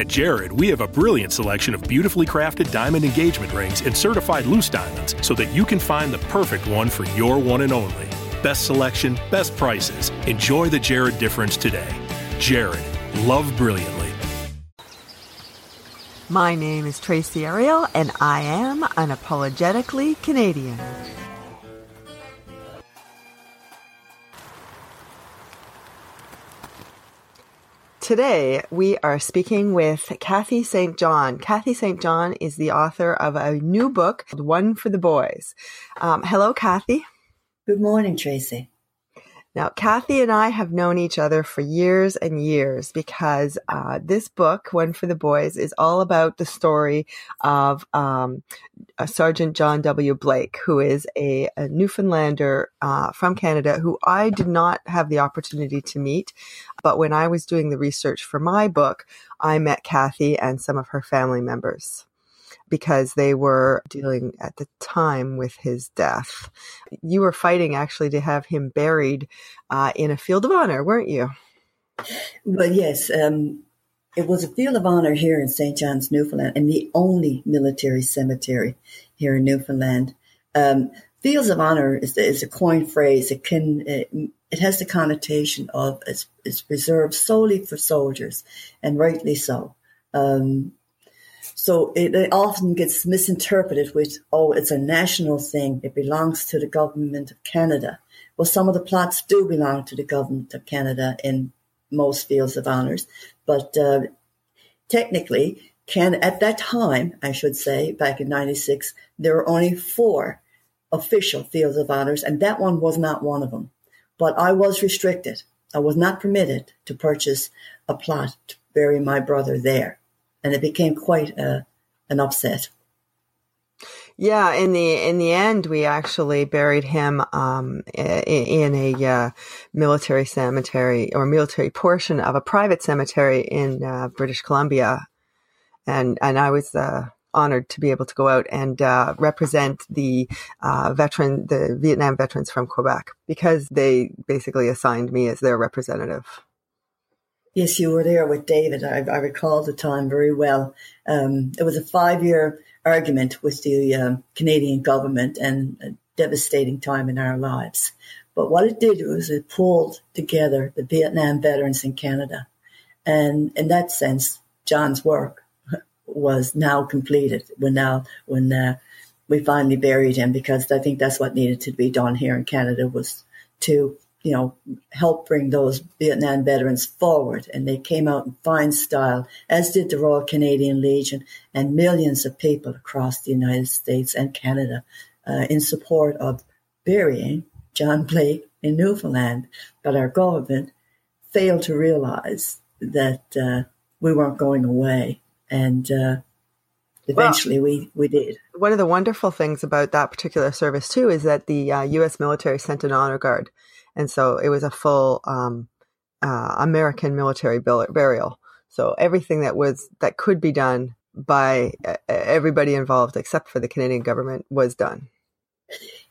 At Jared, we have a brilliant selection of beautifully crafted diamond engagement rings and certified loose diamonds so that you can find the perfect one for your one and only. Best selection, best prices. Enjoy the Jared difference today. Jared, love brilliantly. My name is Tracy Arial, and I am unapologetically Canadian. Today, we are speaking with Kathy St. John. Kathy St. John is the author of a new book, One for the Boys. Um, hello, Kathy. Good morning, Tracy. Now, Kathy and I have known each other for years and years because uh, this book, One for the Boys, is all about the story of um, Sergeant John W. Blake, who is a, a Newfoundlander uh, from Canada who I did not have the opportunity to meet. But when I was doing the research for my book, I met Kathy and some of her family members because they were dealing at the time with his death. You were fighting actually to have him buried uh, in a field of honor, weren't you? Well, yes. Um, it was a field of honor here in St. John's, Newfoundland, and the only military cemetery here in Newfoundland. Um, fields of honor is, is, a coined phrase. It can it, it has the connotation of it's, it's reserved solely for soldiers, and rightly so. Um, so it, it, often gets misinterpreted with, oh, it's a national thing. It belongs to the government of Canada. Well, some of the plots do belong to the government of Canada in most fields of honors, but uh, technically, can at that time, I should say, back in '96, there were only four official fields of honors, and that one was not one of them. But I was restricted. I was not permitted to purchase a plot to bury my brother there and it became quite a, an upset. Yeah, in the in the end, we actually buried him um, in, a uh, military cemetery or military portion of a private cemetery in uh, British Columbia, and and I was uh, honored to be able to go out and uh, represent the uh, veteran, the Vietnam veterans from Quebec, because they basically assigned me as their representative. Yes, you were there with David. I, I recall the time very well. Um, it was a five year argument with the um, Canadian government and a devastating time in our lives. But what it did was it pulled together the Vietnam veterans in Canada. And in that sense, John's work was now completed when now, when, uh, we finally buried him because I think that's what needed to be done here in Canada was to you know, help bring those Vietnam veterans forward. And they came out in fine style, as did the Royal Canadian Legion and millions of people across the United States and Canada uh, in support of burying John Blake in Newfoundland. But our government failed to realize that uh, we weren't going away. And uh, eventually well, we, we did. One of the wonderful things about that particular service, too, is that the U.S. Uh, military sent an honor guard and so it was a full um, uh, American military burial. So everything that was that could be done by uh, everybody involved, except for the Canadian government, was done.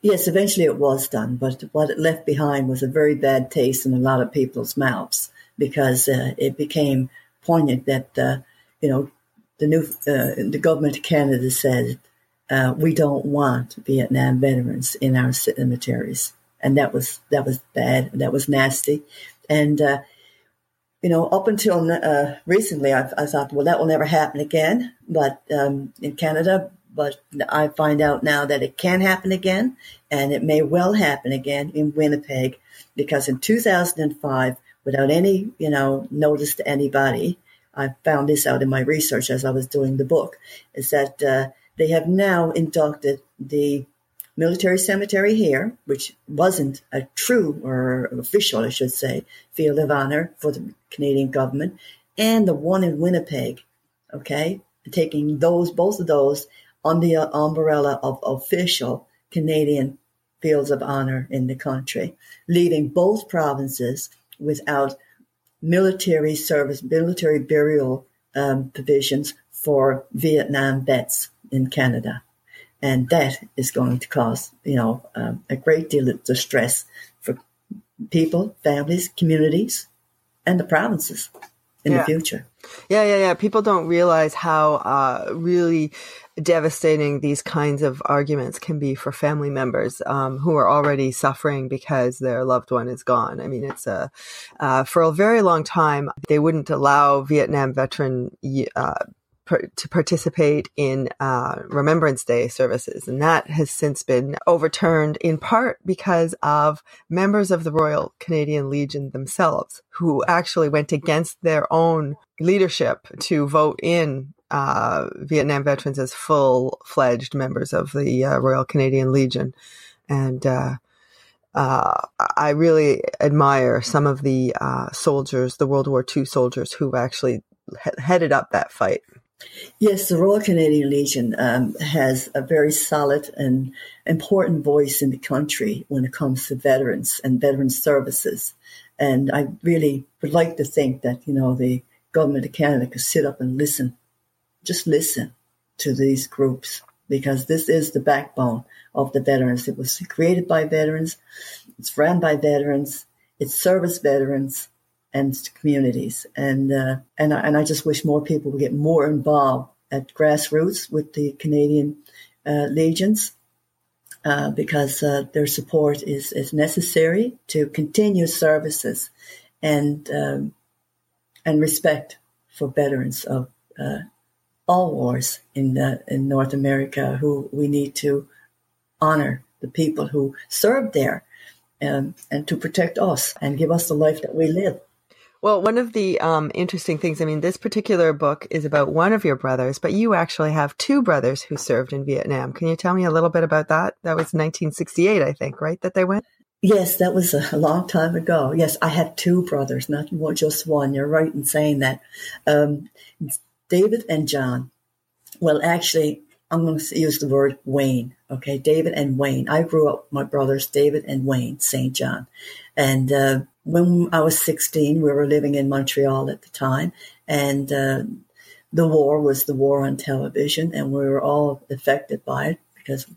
Yes, eventually it was done, but what it left behind was a very bad taste in a lot of people's mouths because uh, it became poignant that uh, you know the new uh, the government of Canada said uh, we don't want Vietnam veterans in our cemeteries and that was that was bad. That was nasty, and uh, you know, up until uh, recently, I, I, thought, well, that will never happen again. But um, in Canada, but I find out now that it can happen again, and it may well happen again in Winnipeg, because in 2005, without any you know notice to anybody, I found this out in my research as I was doing the book, is that uh, they have now inducted the military cemetery here, which wasn't a true or official, I should say, field of honor for the Canadian government, and the one in Winnipeg, okay, taking those, both of those on the umbrella of official Canadian fields of honor in the country, leaving both provinces without military service, military burial um, provisions for Vietnam vets in Canada. And that is going to cause, you know, um, a great deal of distress for people, families, communities, and the provinces in yeah. the future. Yeah, yeah, yeah. People don't realize how uh, really devastating these kinds of arguments can be for family members um, who are already suffering because their loved one is gone. I mean, it's a uh, for a very long time they wouldn't allow Vietnam veteran uh, to participate in uh, Remembrance Day services. And that has since been overturned in part because of members of the Royal Canadian Legion themselves who actually went against their own leadership to vote in uh, Vietnam veterans as full fledged members of the uh, Royal Canadian Legion. And uh, uh, I really admire some of the uh, soldiers, the World War II soldiers who actually headed up that fight. Yes, the Royal Canadian Legion um, has a very solid and important voice in the country when it comes to veterans and veteran services. And I really would like to think that, you know, the government of Canada could sit up and listen, just listen to these groups because this is the backbone of the veterans. It was created by veterans, it's ran by veterans, it's service veterans, and communities. And uh, and I, and I just wish more people would get more involved at grassroots with the Canadian uh, legions. Uh, because uh, their support is, is necessary to continue services and um, and respect for veterans of uh, all wars in the, in North America who we need to honor the people who served there um, and to protect us and give us the life that we live. Well, one of the um, interesting things, I mean, this particular book is about one of your brothers, but you actually have two brothers who served in Vietnam. Can you tell me a little bit about that? That was 1968, I think, right? That they went? Yes, that was a long time ago. Yes, I had two brothers, not just one. You're right in saying that. Um, David and John. Well, actually, I'm going to use the word Wayne. Okay, David and Wayne. I grew up my brothers, David and Wayne St. John. And uh, when I was 16, we were living in Montreal at the time, and uh, the war was the war on television, and we were all affected by it because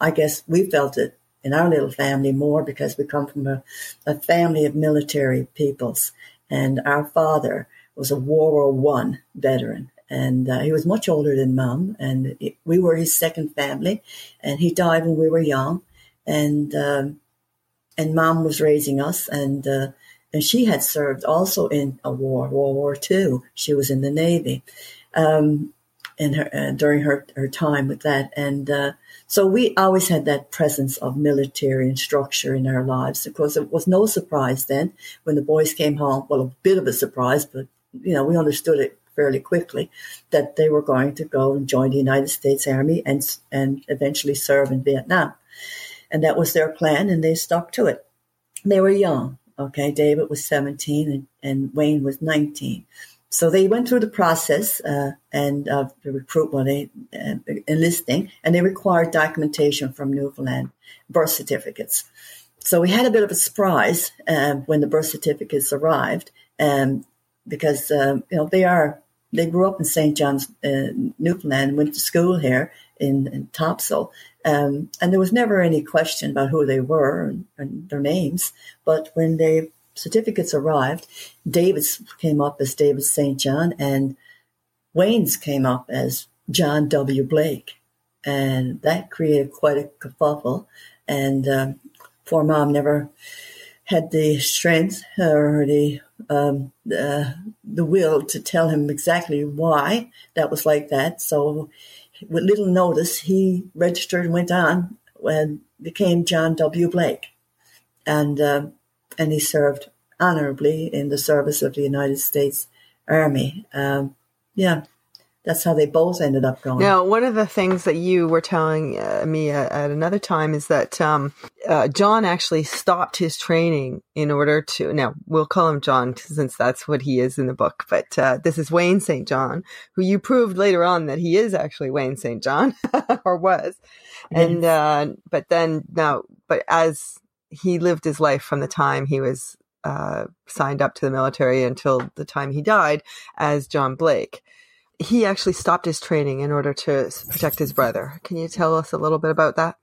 I guess we felt it in our little family more because we come from a, a family of military peoples, and our father was a World War One veteran, and uh, he was much older than mom, and it, we were his second family, and he died when we were young, and um, and mom was raising us, and uh, and she had served also in a war, World War II. She was in the Navy, um, in her uh, during her her time with that, and uh, so we always had that presence of military and structure in our lives. Of course, it was no surprise then when the boys came home. Well, a bit of a surprise, but you know we understood it fairly quickly that they were going to go and join the United States Army and and eventually serve in Vietnam. And that was their plan, and they stuck to it. They were young. Okay, David was 17 and, and Wayne was 19. So they went through the process uh, and uh, the recruitment, uh, enlisting, and they required documentation from Newfoundland, birth certificates. So we had a bit of a surprise uh, when the birth certificates arrived, um, because um, you know they are they grew up in St. John's, uh, Newfoundland, went to school here in, in Topsail, um, and there was never any question about who they were and, and their names. But when their certificates arrived, David's came up as David St. John, and Wayne's came up as John W. Blake. And that created quite a kerfuffle. And um, poor mom never had the strength or the um, the, the will to tell him exactly why that was like that. So with little notice, he registered and went on and became John W. Blake. And, uh, and he served honorably in the service of the United States Army. Um, yeah, that's how they both ended up going. Now, one of the things that you were telling uh, me at, at, another time is that um, uh, John actually stopped his training in order to. Now, we'll call him John since that's what he is in the book, but uh, this is Wayne St. John, who you proved later on that he is actually Wayne St. John, or was. And, uh, but then now, but as he lived his life from the time he was uh, signed up to the military until the time he died as John Blake he actually stopped his training in order to protect his brother. Can you tell us a little bit about that?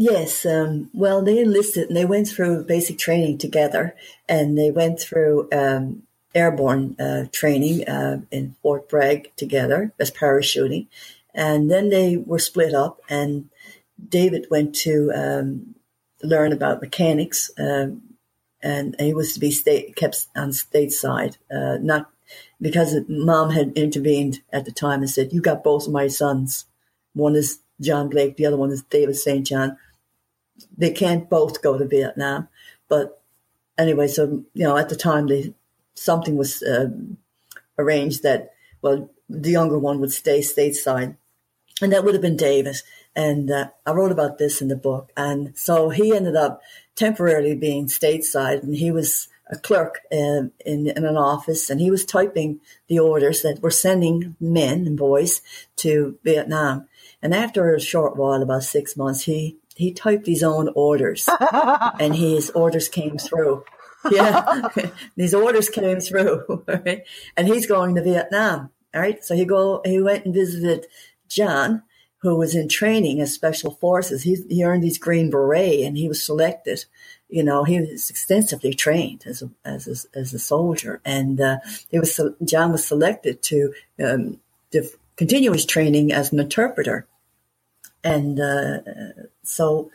Yes. Um, well, they enlisted and they went through basic training together, and they went through um, airborne uh, training uh, in Fort Bragg together as parachuting. And then they were split up, and David went to um, learn about mechanics, um, and he was to be state, kept on stateside, uh, not because mom had intervened at the time and said, "You got both of my sons. One is John Blake, the other one is David St. John. They can't both go to Vietnam." But anyway, so you know, at the time, they something was uh, arranged that well, the younger one would stay stateside, and that would have been Davis. And uh, I wrote about this in the book, and so he ended up temporarily being stateside, and he was a clerk uh, in, in an office, and he was typing the orders that were sending men and boys to Vietnam. And after a short while, about six months, he he typed his own orders, and his orders came through yeah, these orders came through, right? and he's going to Vietnam. All right, so he go he went and visited John, who was in training as special forces. He, he earned his green beret, and he was selected. You know, he was extensively trained as a as a, as a soldier, and uh, he was John was selected to um, to continue his training as an interpreter, and uh, so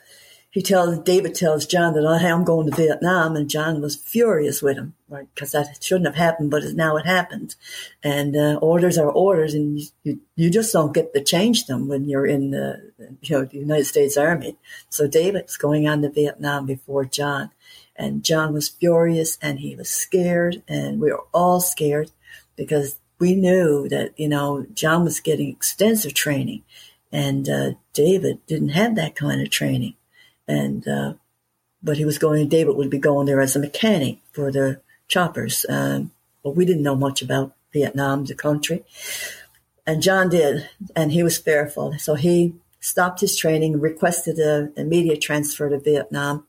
he tells David tells John that I am going to Vietnam, and John was furious with him, right? Because that shouldn't have happened, but now it happened. And uh, orders are orders, and you, you just don't get to change them when you're in the you know the United States Army. So David's going on to Vietnam before John, and John was furious, and he was scared, and we were all scared because we knew that you know John was getting extensive training, and uh, David didn't have that kind of training and uh, but he was going. David would be going there as a mechanic for the choppers. Um, but we didn't know much about Vietnam, the country, and John did, and he was fearful. So he stopped his training, requested a immediate transfer to Vietnam.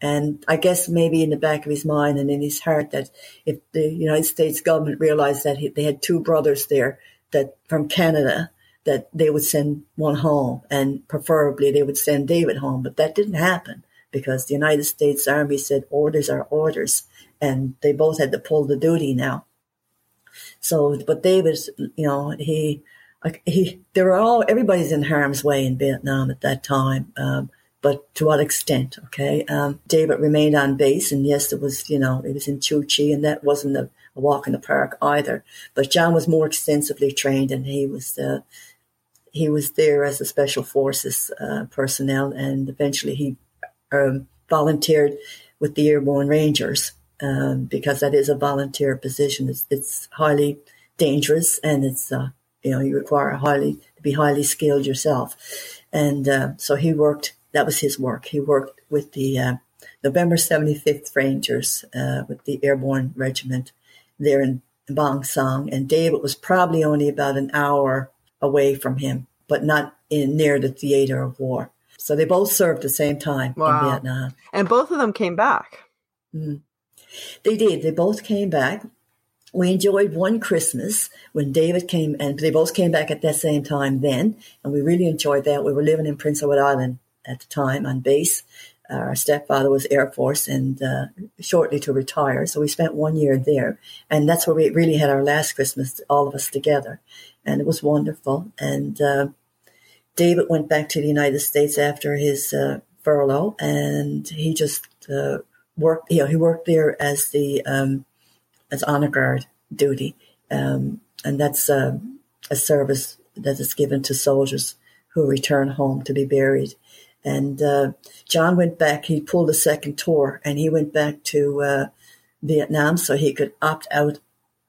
And I guess maybe in the back of his mind and in his heart that if the United States government realized that he, they had two brothers there that from Canada that they would send one home and preferably they would send David home. But that didn't happen because the United States Army said orders are orders and they both had to pull the duty now. So, but David, you know, he, he, they were all, everybody's in harm's way in Vietnam at that time. Um, but to what extent? Okay. Um, David remained on base and yes, it was, you know, it was in Cu Chi and that wasn't a, a walk in the park either. But John was more extensively trained and he was, uh, he was there as a special forces uh, personnel, and eventually he um, volunteered with the Airborne Rangers um, because that is a volunteer position. It's, it's highly dangerous, and it's uh, you know you require highly to be highly skilled yourself, and uh, so he worked. That was his work. He worked with the uh, November 75th Rangers uh, with the Airborne Regiment there in Bong Son, and David was probably only about an hour away from him, but not in near the theater of war. So they both served the same time wow. in Vietnam. And both of them came back. Mm-hmm. They did. They both came back. We enjoyed one Christmas when David came, and they both came back at that same time then, and we really enjoyed that. We were living in Prince Edward Island at the time on base. Uh, our stepfather was Air Force and uh, shortly to retire, so we spent one year there, and that's where we really had our last Christmas, all of us together and it was wonderful. And uh, David went back to the United States after his uh, furlough, and he just uh, worked. You know, he worked there as the um, as honor guard duty, um, and that's uh, a service that is given to soldiers who return home to be buried. And uh, John went back. He pulled a second tour, and he went back to uh, Vietnam so he could opt out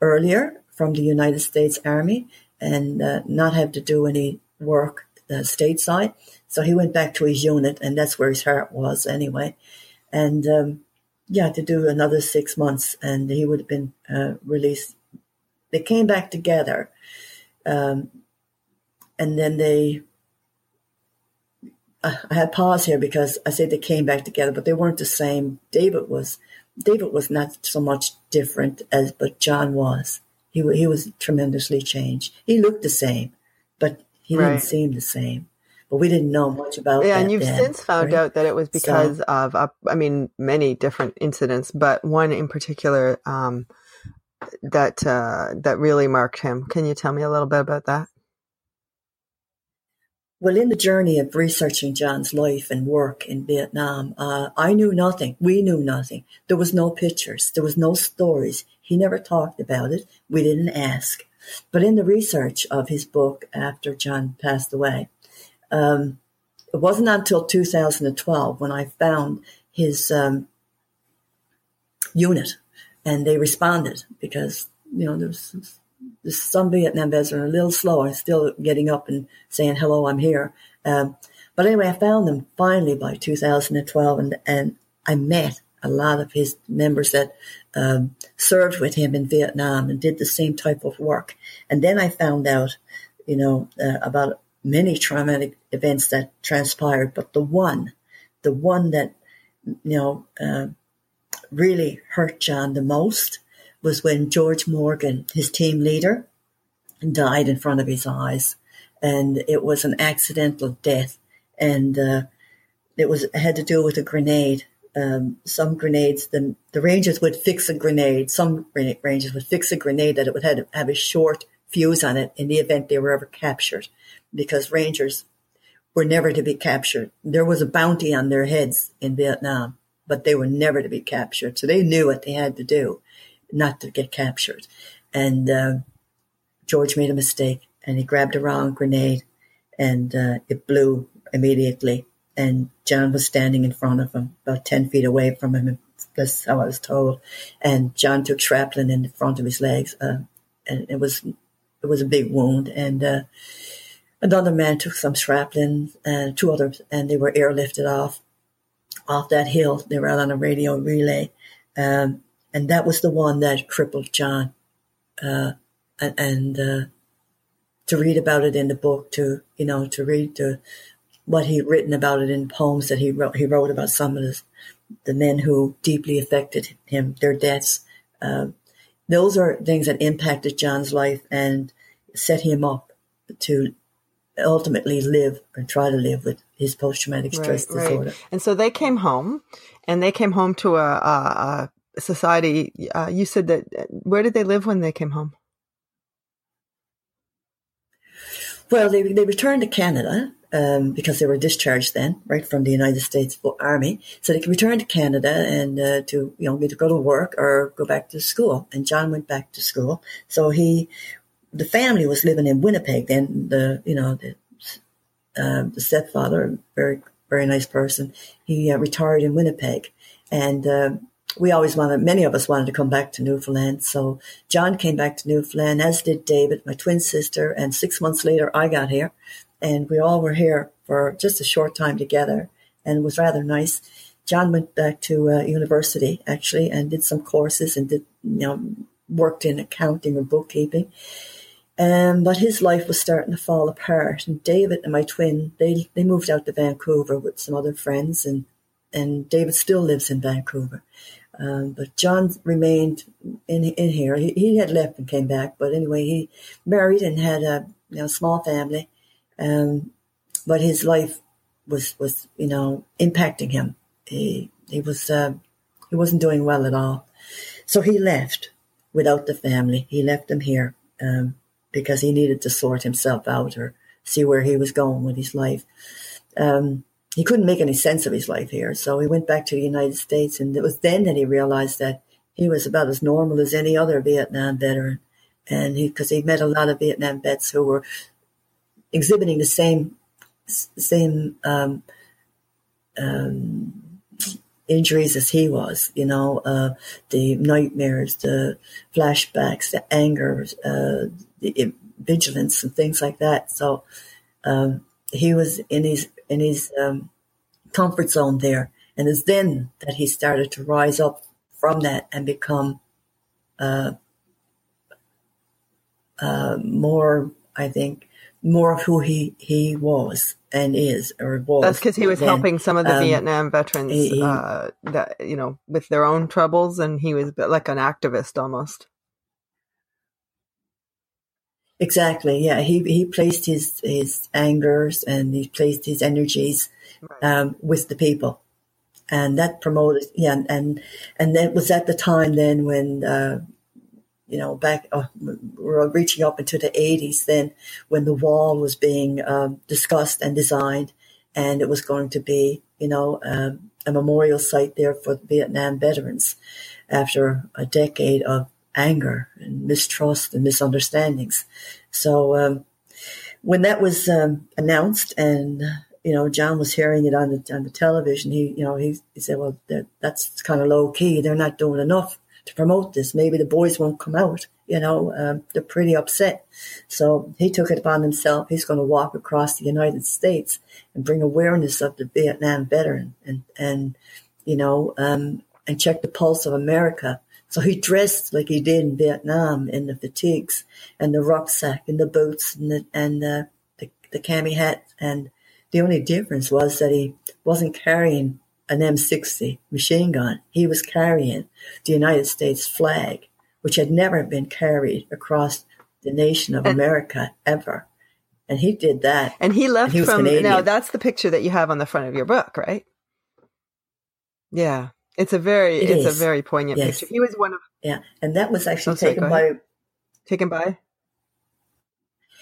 earlier from the United States Army and uh, not have to do any work uh, stateside. So he went back to his unit, and that's where his heart was anyway. And um, yeah, to do another six months, and he would have been uh, released. They came back together, um, and then they. I had pause here because I said they came back together, but they weren't the same. David was, David was not so much different as, but John was. He, he was tremendously changed. He looked the same, but he right. didn't seem the same. But we didn't know much about it. yeah, and you've then, since found right? out that it was because so, of, uh, I mean, many different incidents, but one in particular, um, that uh, that really marked him. Can you tell me a little bit about that? Well, in the journey of researching John's life and work in Vietnam, uh, I knew nothing. We knew nothing. There was no pictures. There was no stories. He never talked about it. We didn't ask. But in the research of his book after John passed away, um, it wasn't until 2012 when I found his um, unit and they responded because, you know, there's some Vietnam vets are a little slower, still getting up and saying, hello, I'm here. Um, but anyway, I found them finally by 2012 and, and I met a lot of his members that um, served with him in Vietnam and did the same type of work. And then I found out, you know, uh, about many traumatic events that transpired, but the one, the one that, you know, uh, really hurt John the most was when George Morgan, his team leader, died in front of his eyes, and it was an accidental death, and uh, it was it had to do with a grenade. Um, some grenades, the the Rangers would fix a grenade. Some Rangers would fix a grenade that it would have, have a short fuse on it in the event they were ever captured, because Rangers were never to be captured. There was a bounty on their heads in Vietnam, but they were never to be captured. So they knew what they had to do not to get captured. And uh, George made a mistake and he grabbed a wrong grenade and uh, it blew immediately. And John was standing in front of him, about 10 feet away from him. That's how I was told. And John took shrapnel in the front of his legs. Uh, and it was, it was a big wound. And, uh, another man took some shrapnel and two others, and they were airlifted off, off that hill. They were out on a radio relay. Um, and that was the one that crippled John. Uh, and, and uh, to read about it in the book, to you know, to read the, what he'd written about it in poems that he wrote. He wrote about some of the, the men who deeply affected him, their deaths. Uh, those are things that impacted John's life and set him up to ultimately live or try to live with his post traumatic stress right, disorder. Right. And so they came home, and they came home to a, a, society, uh, you said that where did they live when they came home? Well, they, they returned to Canada um, because they were discharged then, right from the United States Army. So they could return to Canada and uh, to you know either go to work or go back to school. And John went back to school. So he, the family was living in Winnipeg. Then the you know the uh, the stepfather, very very nice person, he uh, retired in Winnipeg, and uh, we always wanted, many of us wanted to come back to Newfoundland. So John came back to Newfoundland, as did David, my twin sister. And six months later, I got here and we all were here for just a short time together and it was rather nice. John went back to uh, university actually and did some courses and did, you know, worked in accounting or bookkeeping. Um, but his life was starting to fall apart. And David and my twin, they, they moved out to Vancouver with some other friends and, and David still lives in Vancouver. Um, but John remained in in here. He, he, had left and came back, but anyway, he married and had a you know, small family. Um, but his life was was you know impacting him. He he was uh, he wasn't doing well at all. So he left without the family. He left them here um, because he needed to sort himself out or see where he was going with his life. Um, he couldn't make any sense of his life here. So he went back to the United States. And it was then that he realized that he was about as normal as any other Vietnam veteran. And he, cause he met a lot of Vietnam vets who were exhibiting the same, same, um, um, injuries as he was, you know, uh, the nightmares, the flashbacks, the anger, uh, the vigilance and things like that. So, um, he was in his in his um, comfort zone there, and it's then that he started to rise up from that and become uh, uh, more, I think, more of who he he was and is or was. That's because he was then. helping some of the um, Vietnam veterans he, uh, that you know with their own troubles, and he was like an activist almost. Exactly. Yeah. He, he placed his, his angers and he placed his energies, right. um, with the people. And that promoted, yeah. And, and that was at the time then when, uh, you know, back, uh, we're reaching up into the 80s then when the wall was being um, discussed and designed. And it was going to be, you know, um, a memorial site there for Vietnam veterans after a decade of anger and mistrust and misunderstandings. So um, when that was um, announced and you know John was hearing it on the on the television, he you know he, he said, well that, that's kind of low key. They're not doing enough to promote this. Maybe the boys won't come out. You know, um, they're pretty upset. So he took it upon himself. He's going to walk across the United States and bring awareness of the Vietnam veteran and, and, you know, um, and check the pulse of America. So he dressed like he did in Vietnam in the fatigues and the rucksack and the boots and the, and the, the, the cami hat. And the only difference was that he wasn't carrying an M60 machine gun. He was carrying the United States flag, which had never been carried across the nation of and, America ever. And he did that. And he left and he from, Canadian. now that's the picture that you have on the front of your book, right? Yeah. It's a very, it it's is. a very poignant yes. picture. He was one of, yeah. And that was actually oh, taken by, taken by,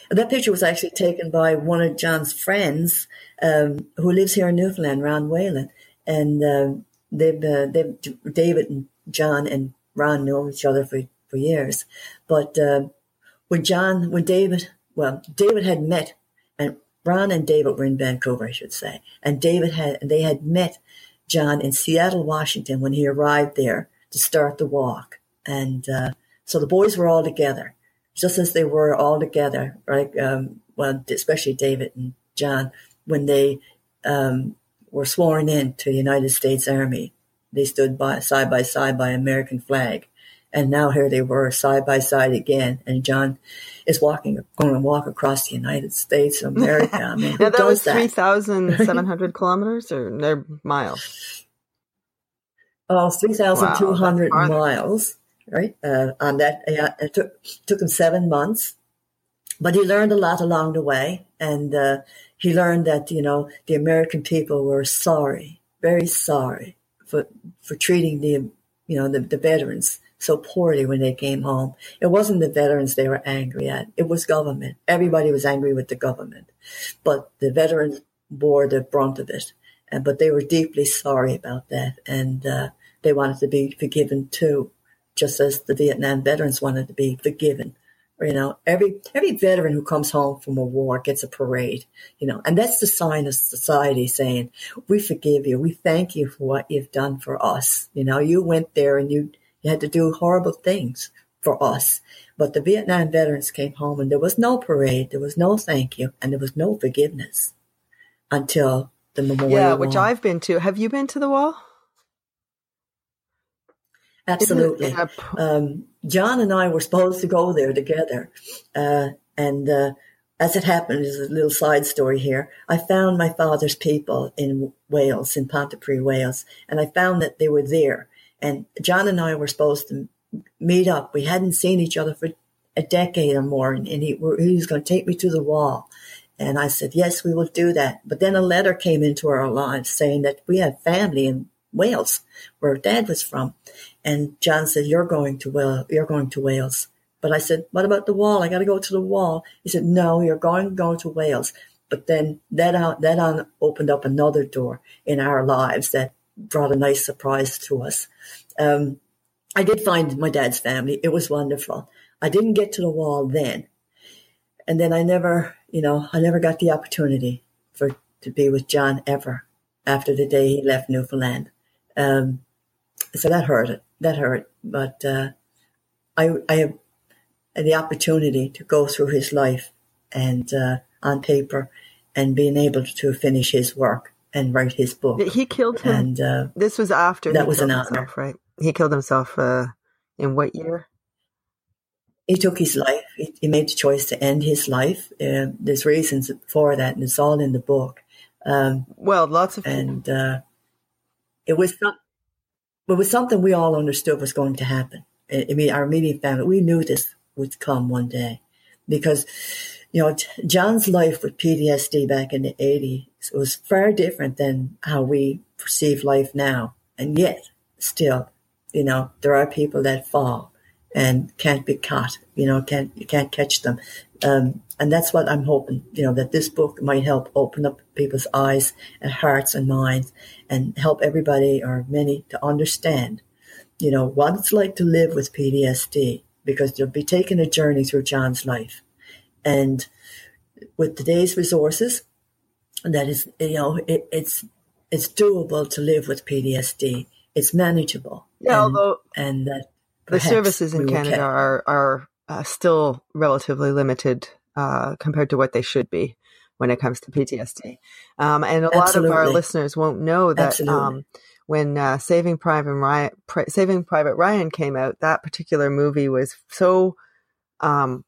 that picture was actually taken by one of John's friends um, who lives here in Newfoundland, Ron Whalen and uh, they've, uh, they've David and John and Ron know each other for for years. But uh, when John, when David, well, David had met, and Ron and David were in Vancouver, I should say, and David had they had met John in Seattle, Washington, when he arrived there to start the walk, and uh, so the boys were all together, just as they were all together, right? Um, well, especially David and John when they um, were sworn in to the United States Army. They stood by side by side by American flag. And now here they were side by side again. And John is walking, going to walk across the United States of America. I mean, now that was 3,700 kilometers or their miles? Oh, 3,200 wow, miles, right? Uh, on that, yeah, it took, took him seven months, but he learned a lot along the way. And, uh, he learned that, you know, the American people were sorry, very sorry for, for treating the, you know, the, the veterans so poorly when they came home. It wasn't the veterans they were angry at. It was government. Everybody was angry with the government, but the veterans bore the brunt of it. And, but they were deeply sorry about that. And, uh, they wanted to be forgiven too, just as the Vietnam veterans wanted to be forgiven you know, every every veteran who comes home from a war gets a parade, you know, and that's the sign of society saying, "We forgive you. We thank you for what you've done for us." You know, you went there and you you had to do horrible things for us, but the Vietnam veterans came home and there was no parade, there was no thank you, and there was no forgiveness until the memorial. Yeah, which wall. I've been to. Have you been to the wall? Absolutely. Um, John and I were supposed to go there together. Uh, and uh, as it happened, there's a little side story here. I found my father's people in Wales, in Pontypridd, Wales, and I found that they were there. And John and I were supposed to meet up. We hadn't seen each other for a decade or more, and, and he, he was going to take me to the wall. And I said, yes, we will do that. But then a letter came into our lives saying that we had family in Wales, where dad was from. And John said, you're going to Wales, you're going to Wales. But I said, what about the wall? I got to go to the wall. He said, no, you're going to go to Wales. But then that, out, that on opened up another door in our lives that brought a nice surprise to us. Um, I did find my dad's family. It was wonderful. I didn't get to the wall then. And then I never, you know, I never got the opportunity for to be with John ever after the day he left Newfoundland. Um, so that hurt. That hurt. But uh, I, I have the opportunity to go through his life and uh, on paper and being able to finish his work and write his book. He killed him. And uh, this was after that was an honor, himself, right? He killed himself uh, in what year? He took his life. He, he made the choice to end his life. Uh, there's reasons for that, and it's all in the book. Um, well, lots of and uh, it was not, it was something we all understood was going to happen. I, I mean, our immediate family, we knew this would come one day because you know John's life with PTSD back in the 80s was far different than how we perceive life now, and yet still, you know, there are people that fall and can't be caught. You know, can't you can't catch them. Um, and that's what I'm hoping. You know, that this book might help open up people's eyes and hearts and minds, and help everybody or many to understand. You know what it's like to live with PTSD because they'll be taking a journey through John's life, and with today's resources, that is, you know, it, it's it's doable to live with PTSD. It's manageable. Yeah, and, although and that the services in Canada are are uh, still relatively limited uh, compared to what they should be when it comes to PTSD. Um, and a Absolutely. lot of our listeners won't know that um, when uh, Saving Private Ryan, Saving Private Ryan came out, that particular movie was so um,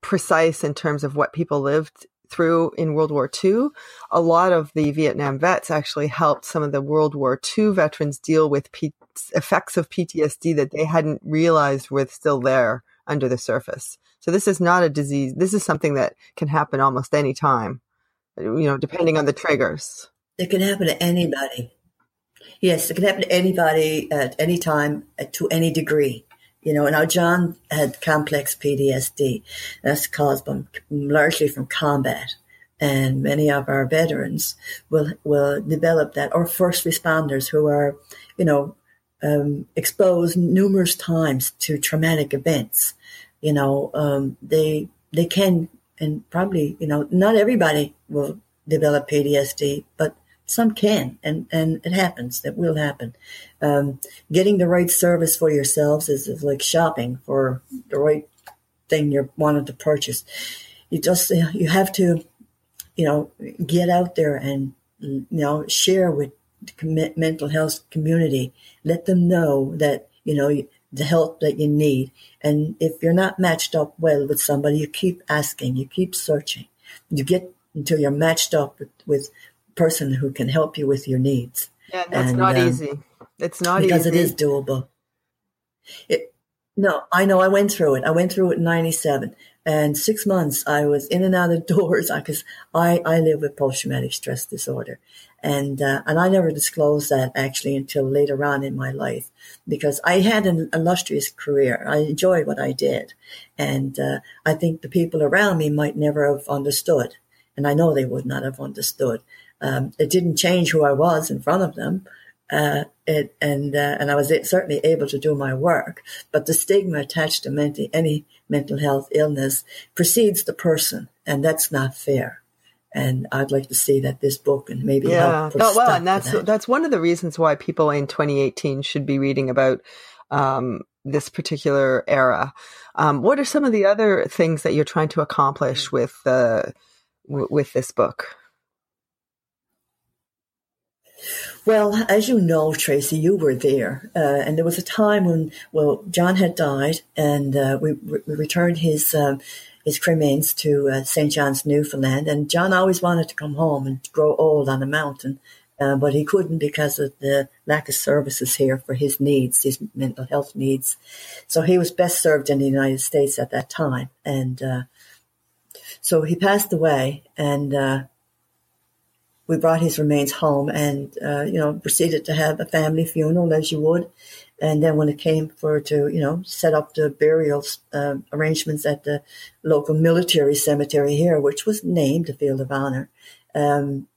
precise in terms of what people lived through in World War II. A lot of the Vietnam vets actually helped some of the World War II veterans deal with P- effects of PTSD that they hadn't realized were still there under the surface. So this is not a disease. This is something that can happen almost any time, you know, depending on the triggers. It can happen to anybody. Yes, it can happen to anybody at any time, to any degree. You know, now John had complex PTSD. That's caused largely from combat. And many of our veterans will, will develop that, or first responders who are, you know, um, exposed numerous times to traumatic events. You know, um, they, they can, and probably, you know, not everybody will develop PTSD, but some can, and, and it happens. It will happen. Um, getting the right service for yourselves is, is, like shopping for the right thing you're to purchase. You just you have to, you know, get out there and you know share with mental health community. Let them know that you know the help that you need. And if you're not matched up well with somebody, you keep asking, you keep searching. You get until you're matched up with, with person who can help you with your needs. Yeah, that's and, not um, easy. It's not easy. because easy. it is doable. It, no, I know. I went through it. I went through it in '97, and six months I was in and out of doors because I, I live with post traumatic stress disorder, and uh, and I never disclosed that actually until later on in my life because I had an illustrious career. I enjoyed what I did, and uh, I think the people around me might never have understood, and I know they would not have understood. Um, it didn't change who I was in front of them. Uh, it, and uh, and I was certainly able to do my work, but the stigma attached to mental, any mental health illness precedes the person, and that's not fair. And I'd like to see that this book and maybe help. yeah. oh, well, and that's that. that's one of the reasons why people in 2018 should be reading about um, this particular era. Um, what are some of the other things that you're trying to accomplish with uh, w- with this book? Well, as you know, Tracy, you were there, uh, and there was a time when, well, John had died, and uh, we, we, returned his um, his cremains to uh, St. John's, Newfoundland, and John always wanted to come home and grow old on a mountain, uh, but he couldn't because of the lack of services here for his needs, his mental health needs. So he was best served in the United States at that time, and uh, so he passed away, and uh, we brought his remains home and, uh, you know, proceeded to have a family funeral as you would. And then when it came for to, you know, set up the burial uh, arrangements at the local military cemetery here, which was named the Field of Honor. Um,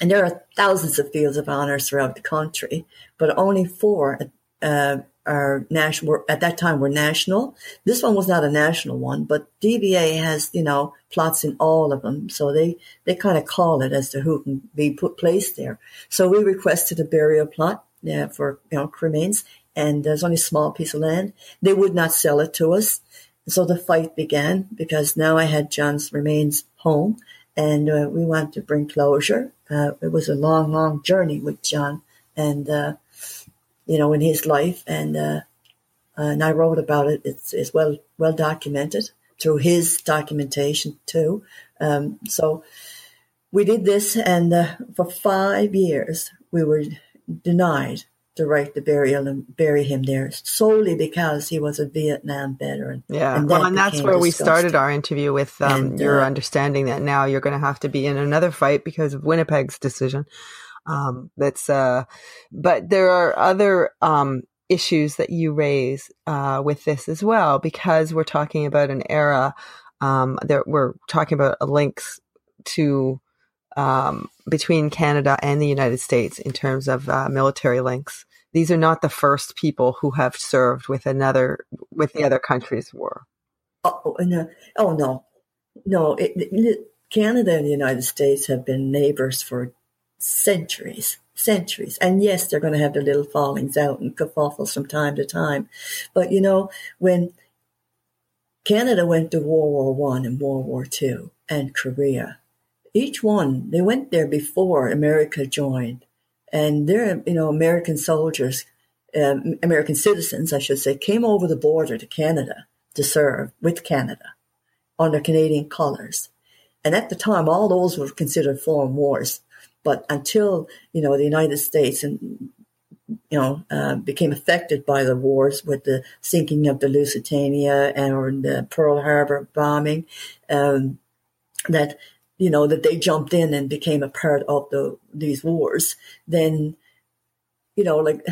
and there are thousands of fields of honor throughout the country, but only four uh, are national at that time were national. This one was not a national one, but DVA has you know plots in all of them, so they they kind of call it as to who can be put placed there. So we requested a burial plot yeah, for you know cremains, and there's only a small piece of land. They would not sell it to us, so the fight began because now I had John's remains home, and uh, we wanted to bring closure. Uh, it was a long, long journey with John, and uh, you know, in his life, and uh, and I wrote about it. It's, it's well well documented through his documentation too. Um, so we did this, and uh, for five years we were denied the right to burial and bury him there solely because he was a Vietnam veteran. Yeah, and well, and that's where we started our interview with um, and, your uh, understanding that now you're going to have to be in another fight because of Winnipeg's decision. Um, that's, uh, but there are other, um, issues that you raise uh, with this as well, because we're talking about an era um, that we're talking about links to um, between Canada and the United States in terms of uh, military links. These are not the first people who have served with another with the other country's war. Oh no! Oh no! No! It, it, Canada and the United States have been neighbors for centuries, centuries. And yes, they're going to have their little fallings out and kerfuffles from time to time. But you know, when Canada went to World War One and World War Two and Korea, each one they went there before America joined, and they're you know American soldiers, um, American citizens, I should say, came over the border to Canada to serve with Canada under Canadian colors. And at the time, all those were considered foreign wars. But until you know the United States and you know uh, became affected by the wars with the sinking of the Lusitania and the Pearl Harbor bombing, um, that you know that they jumped in and became a part of the these wars. Then you know like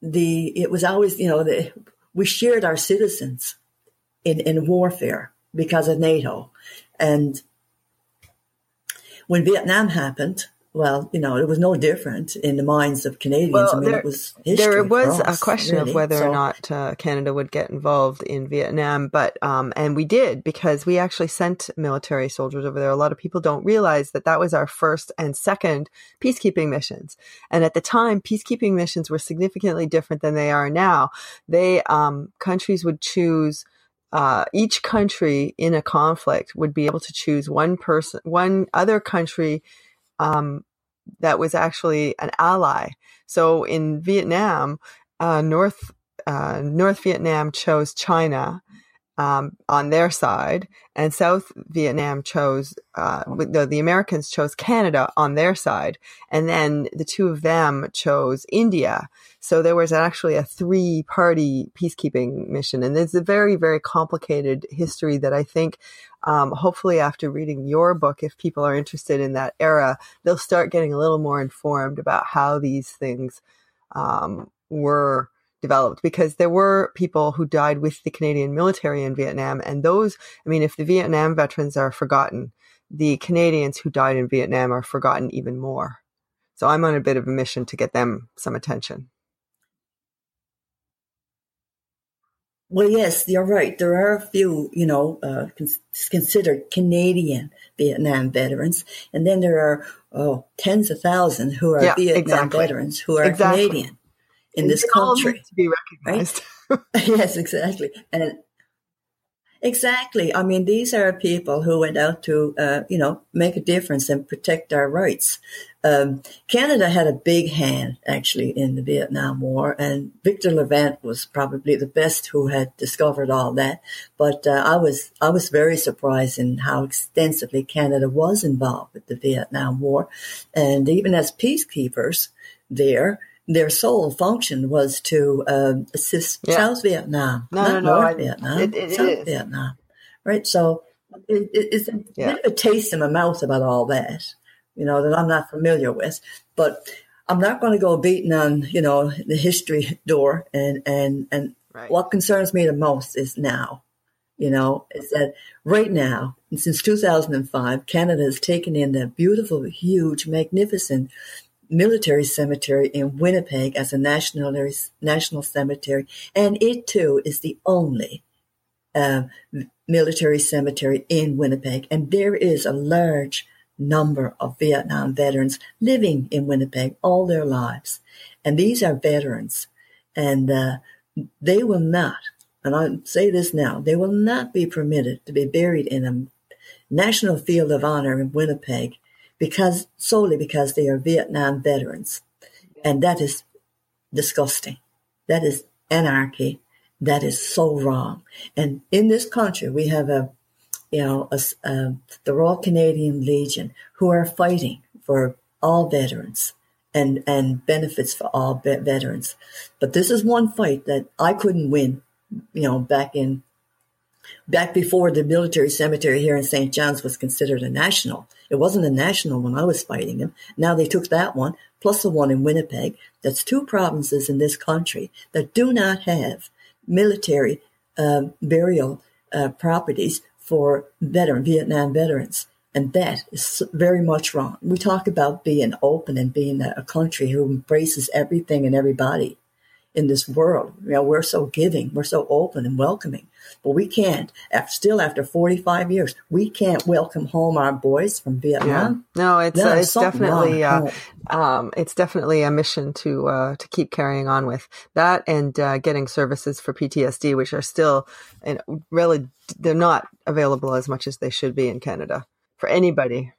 the it was always you know the, we shared our citizens in in warfare because of NATO, and when Vietnam happened, well, you know, it was no different in the minds of Canadians. Well, I mean, there, it was there was us, a question really. of whether so, or not uh, Canada would get involved in Vietnam, but um, and we did because we actually sent military soldiers over there. A lot of people don't realize that that was our first and second peacekeeping missions, and at the time, peacekeeping missions were significantly different than they are now. They um, countries would choose uh, each country in a conflict would be able to choose one person, one other country um, that was actually an ally. So in Vietnam, uh, North uh, North Vietnam chose China um, on their side, and South Vietnam chose uh, the, the Americans chose Canada on their side, and then the two of them chose India. So there was actually a three party peacekeeping mission. And it's a very, very complicated history that I think, um, hopefully, after reading your book, if people are interested in that era, they'll start getting a little more informed about how these things um, were developed because there were people who died with the Canadian military in Vietnam. And those, I mean, if the Vietnam veterans are forgotten, the Canadians who died in Vietnam are forgotten even more. So I'm on a bit of a mission to get them some attention. Well, yes, you're right. There are a few, you know, uh, considered Canadian Vietnam veterans, and then there are oh, tens of thousands who are yeah, Vietnam exactly. veterans who are exactly. Canadian in And this country. to be recognized. Right? yes, exactly, and exactly. I mean, these are people who went out to, uh, you know, make a difference and protect our rights. Um, Canada had a big hand actually in the Vietnam War, and Victor Levant was probably the best who had discovered all that. But uh, I was I was very surprised in how extensively Canada was involved with the Vietnam War, and even as peacekeepers there. Their sole function was to um, assist Yeah. South Vietnam, No, not no, no, North Vietnam, it- it South is. Vietnam, right? So it, it- it's a Yeah. bit of a taste in my mouth about all that, you know, that I'm not familiar with. But I'm not going to go beating on, you know, the history door. And and and Right. what concerns me the most is now, you know, is that right now, and since 2005, Canada has taken in the beautiful, huge, magnificent military cemetery in Winnipeg as a national national cemetery, and it too is the only uh, military cemetery in Winnipeg. And there is a large number of Vietnam veterans living in Winnipeg all their lives, and these are veterans, and uh, they will not. And I say this now: they will not be permitted to be buried in a national field of honor in Winnipeg because solely because they are Vietnam veterans. And that is disgusting. That is anarchy. That is so wrong. And in this country, we have a, you know, a, a, the Royal Canadian Legion who are fighting for all veterans and, and benefits for all ve- veterans. But this is one fight that I couldn't win, you know, back in back before the military cemetery here in St. John's was considered a national. It wasn't a national when I was fighting him. Now they took that one, plus the one in Winnipeg. That's two provinces in this country that do not have military um, burial uh, properties for veteran Vietnam veterans. And that is very much wrong. We talk about being open and being a country who embraces everything and everybody in this world. You know, we're so giving, we're so open and welcoming, but we can't. After, still, after 45 years, we can't welcome home our boys from Vietnam. Yeah. No, it's uh, it's definitely uh, um, it's definitely a mission to uh, to keep carrying on with that and uh, getting services for PTSD, which are still and really they're not available as much as they should be in Canada for anybody.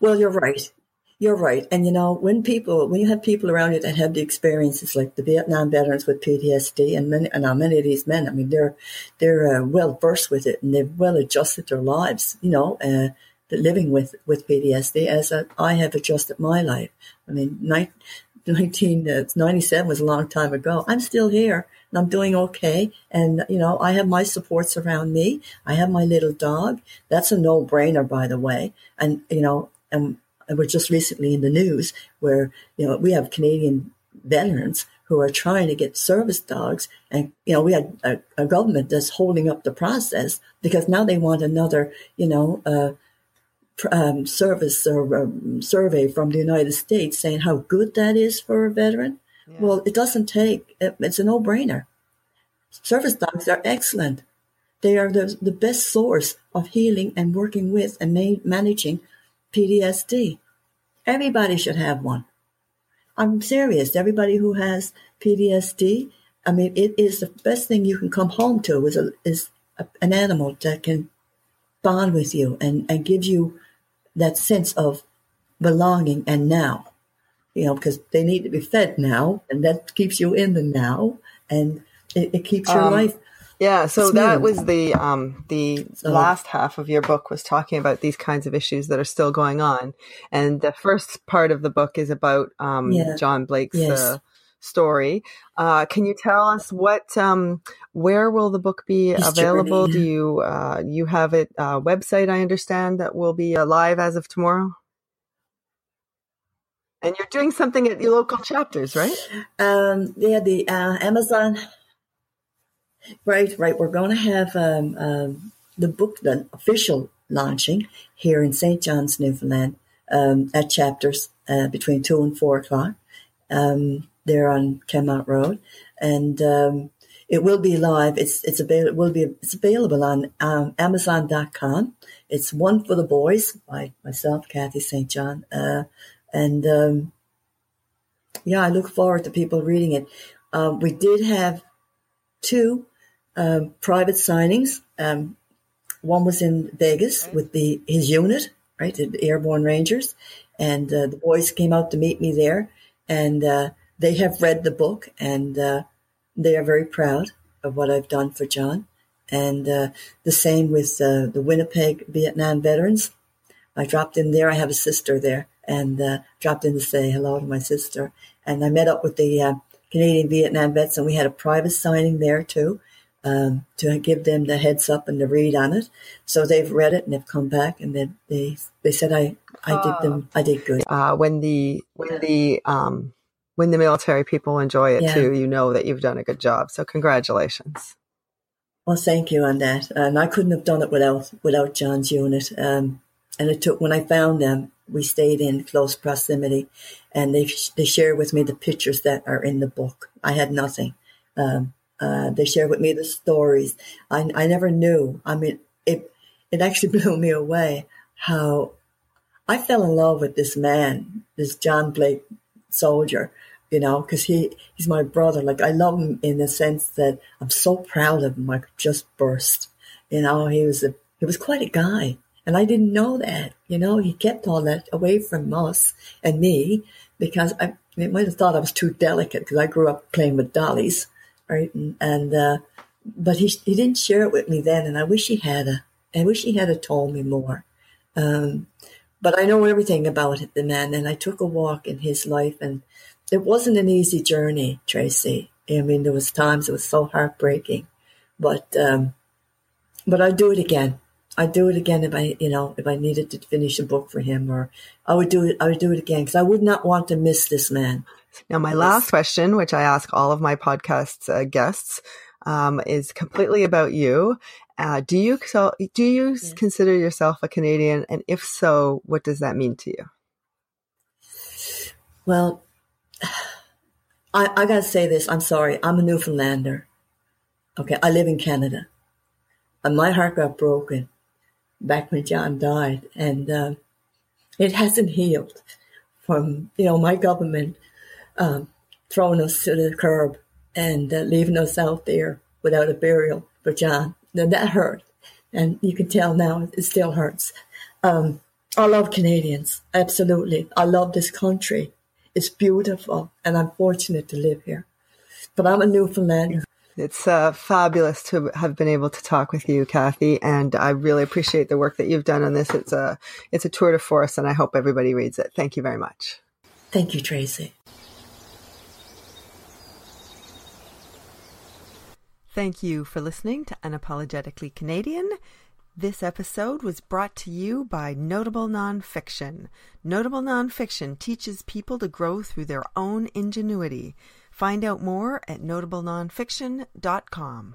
Well, you're right. You're right. And you know, when people, when you have people around you that have the experiences like the Vietnam veterans with PTSD and many, and now many of these men, I mean, they're, they're uh, well versed with it and they've well adjusted their lives, you know, uh, living with, with PTSD as a, I have adjusted my life. I mean, 1997 uh, was a long time ago. I'm still here and I'm doing okay. And, you know, I have my supports around me. I have my little dog. That's a no brainer, by the way. And, you know, and and we're just recently in the news where you know we have Canadian veterans who are trying to get service dogs, and you know we had a, a government that's holding up the process because now they want another you know. Uh, um, service or um, survey from the United States saying how good that is for a veteran. Yeah. Well, it doesn't take, it's a no brainer. Service dogs are excellent. They are the, the best source of healing and working with and ma- managing PTSD. Everybody should have one. I'm serious. Everybody who has PTSD, I mean, it is the best thing you can come home to is, a, is a, an animal that can bond with you and, and give you that sense of belonging and now. You know, because they need to be fed now, and that keeps you in the now, and it, it keeps your um, life yeah, so that was the um, the so, last half of your book was talking about these kinds of issues that are still going on, and the first part of the book is about um, yeah. John Blake's yes. uh, story. Uh, can you tell us what um, where will the book be His available? Journey. Do you uh, you have it uh, website? I understand that will be live as of tomorrow. And you're doing something at your local chapters, right? Um, yeah, the uh, Amazon Right, right. We're going to have um, um, the book, the official launching here in St. John's, Newfoundland, um, at chapters uh, between two and four o'clock. Um, there on Kenmount Road, and um, it will be live. It's it's available. Will be it's available on um, Amazon.com. It's one for the boys by myself, Kathy St. John, uh, and um, yeah, I look forward to people reading it. Um, we did have two um, private signings. Um, one was in Vegas with the his unit, right, the Airborne Rangers, and uh, the boys came out to meet me there, and uh, they have read the book, and uh, they are very proud of what I've done for John. And uh, the same with uh, the Winnipeg Vietnam veterans. I dropped in there. I have a sister there, and uh, dropped in to say hello to my sister. And I met up with the Canadian Vietnam vets, and we had a private signing there too um, to give them the heads up and the read on it. So they've read it and they've come back and they they, they said I I did them I did good. Uh, when the when the um, when the military people enjoy it yeah. too, you know that you've done a good job. So congratulations. Well, thank you on that. And I couldn't have done it without without John's unit. Um, and it took when I found them, we stayed in close proximity, and they they shared with me the pictures that are in the book. I had nothing. Um, uh, they shared with me the stories. I, I never knew. I mean, it it actually blew me away how I fell in love with this man, this John Blake soldier. You know, because he he's my brother. Like I love him in the sense that I'm so proud of him. I could just burst. You know, he was a he was quite a guy, and I didn't know that. You know, he kept all that away from us and me because I, I might have thought I was too delicate because I grew up playing with dollies right? And, and uh, but he he didn't share it with me then, and I wish he had a. I wish he had a told me more. Um, but I know everything about the man, and I took a walk in his life, and it wasn't an easy journey, Tracy. I mean, there was times it was so heartbreaking, but um, but I'd do it again. I'd do it again if I, you know, if I needed to finish a book for him, or I would do it. I would do it again because I would not want to miss this man. Now, my last question, which I ask all of my podcast uh, guests, um, is completely about you. Uh, do you so do you yeah. consider yourself a Canadian, and if so, what does that mean to you? Well, I, I gotta say this. I'm sorry. I'm a Newfoundlander. Okay, I live in Canada, and my heart got broken back when John died, and uh, it hasn't healed from you know my government um, throwing us to the curb and uh, leaving us out there without a burial for John. Now that hurt, and you can tell now it still hurts. Um, I love Canadians, absolutely. I love this country. It's beautiful, and I'm fortunate to live here. But I'm a Newfoundlander. It's uh, fabulous to have been able to talk with you, Kathy, and I really appreciate the work that you've done on this. It's a it's a tour de force, and I hope everybody reads it. Thank you very much. Thank you, Tracy. Thank you for listening to Unapologetically Canadian. This episode was brought to you by Notable Nonfiction. Notable Nonfiction teaches people to grow through their own ingenuity. Find out more at notablenonfiction.com.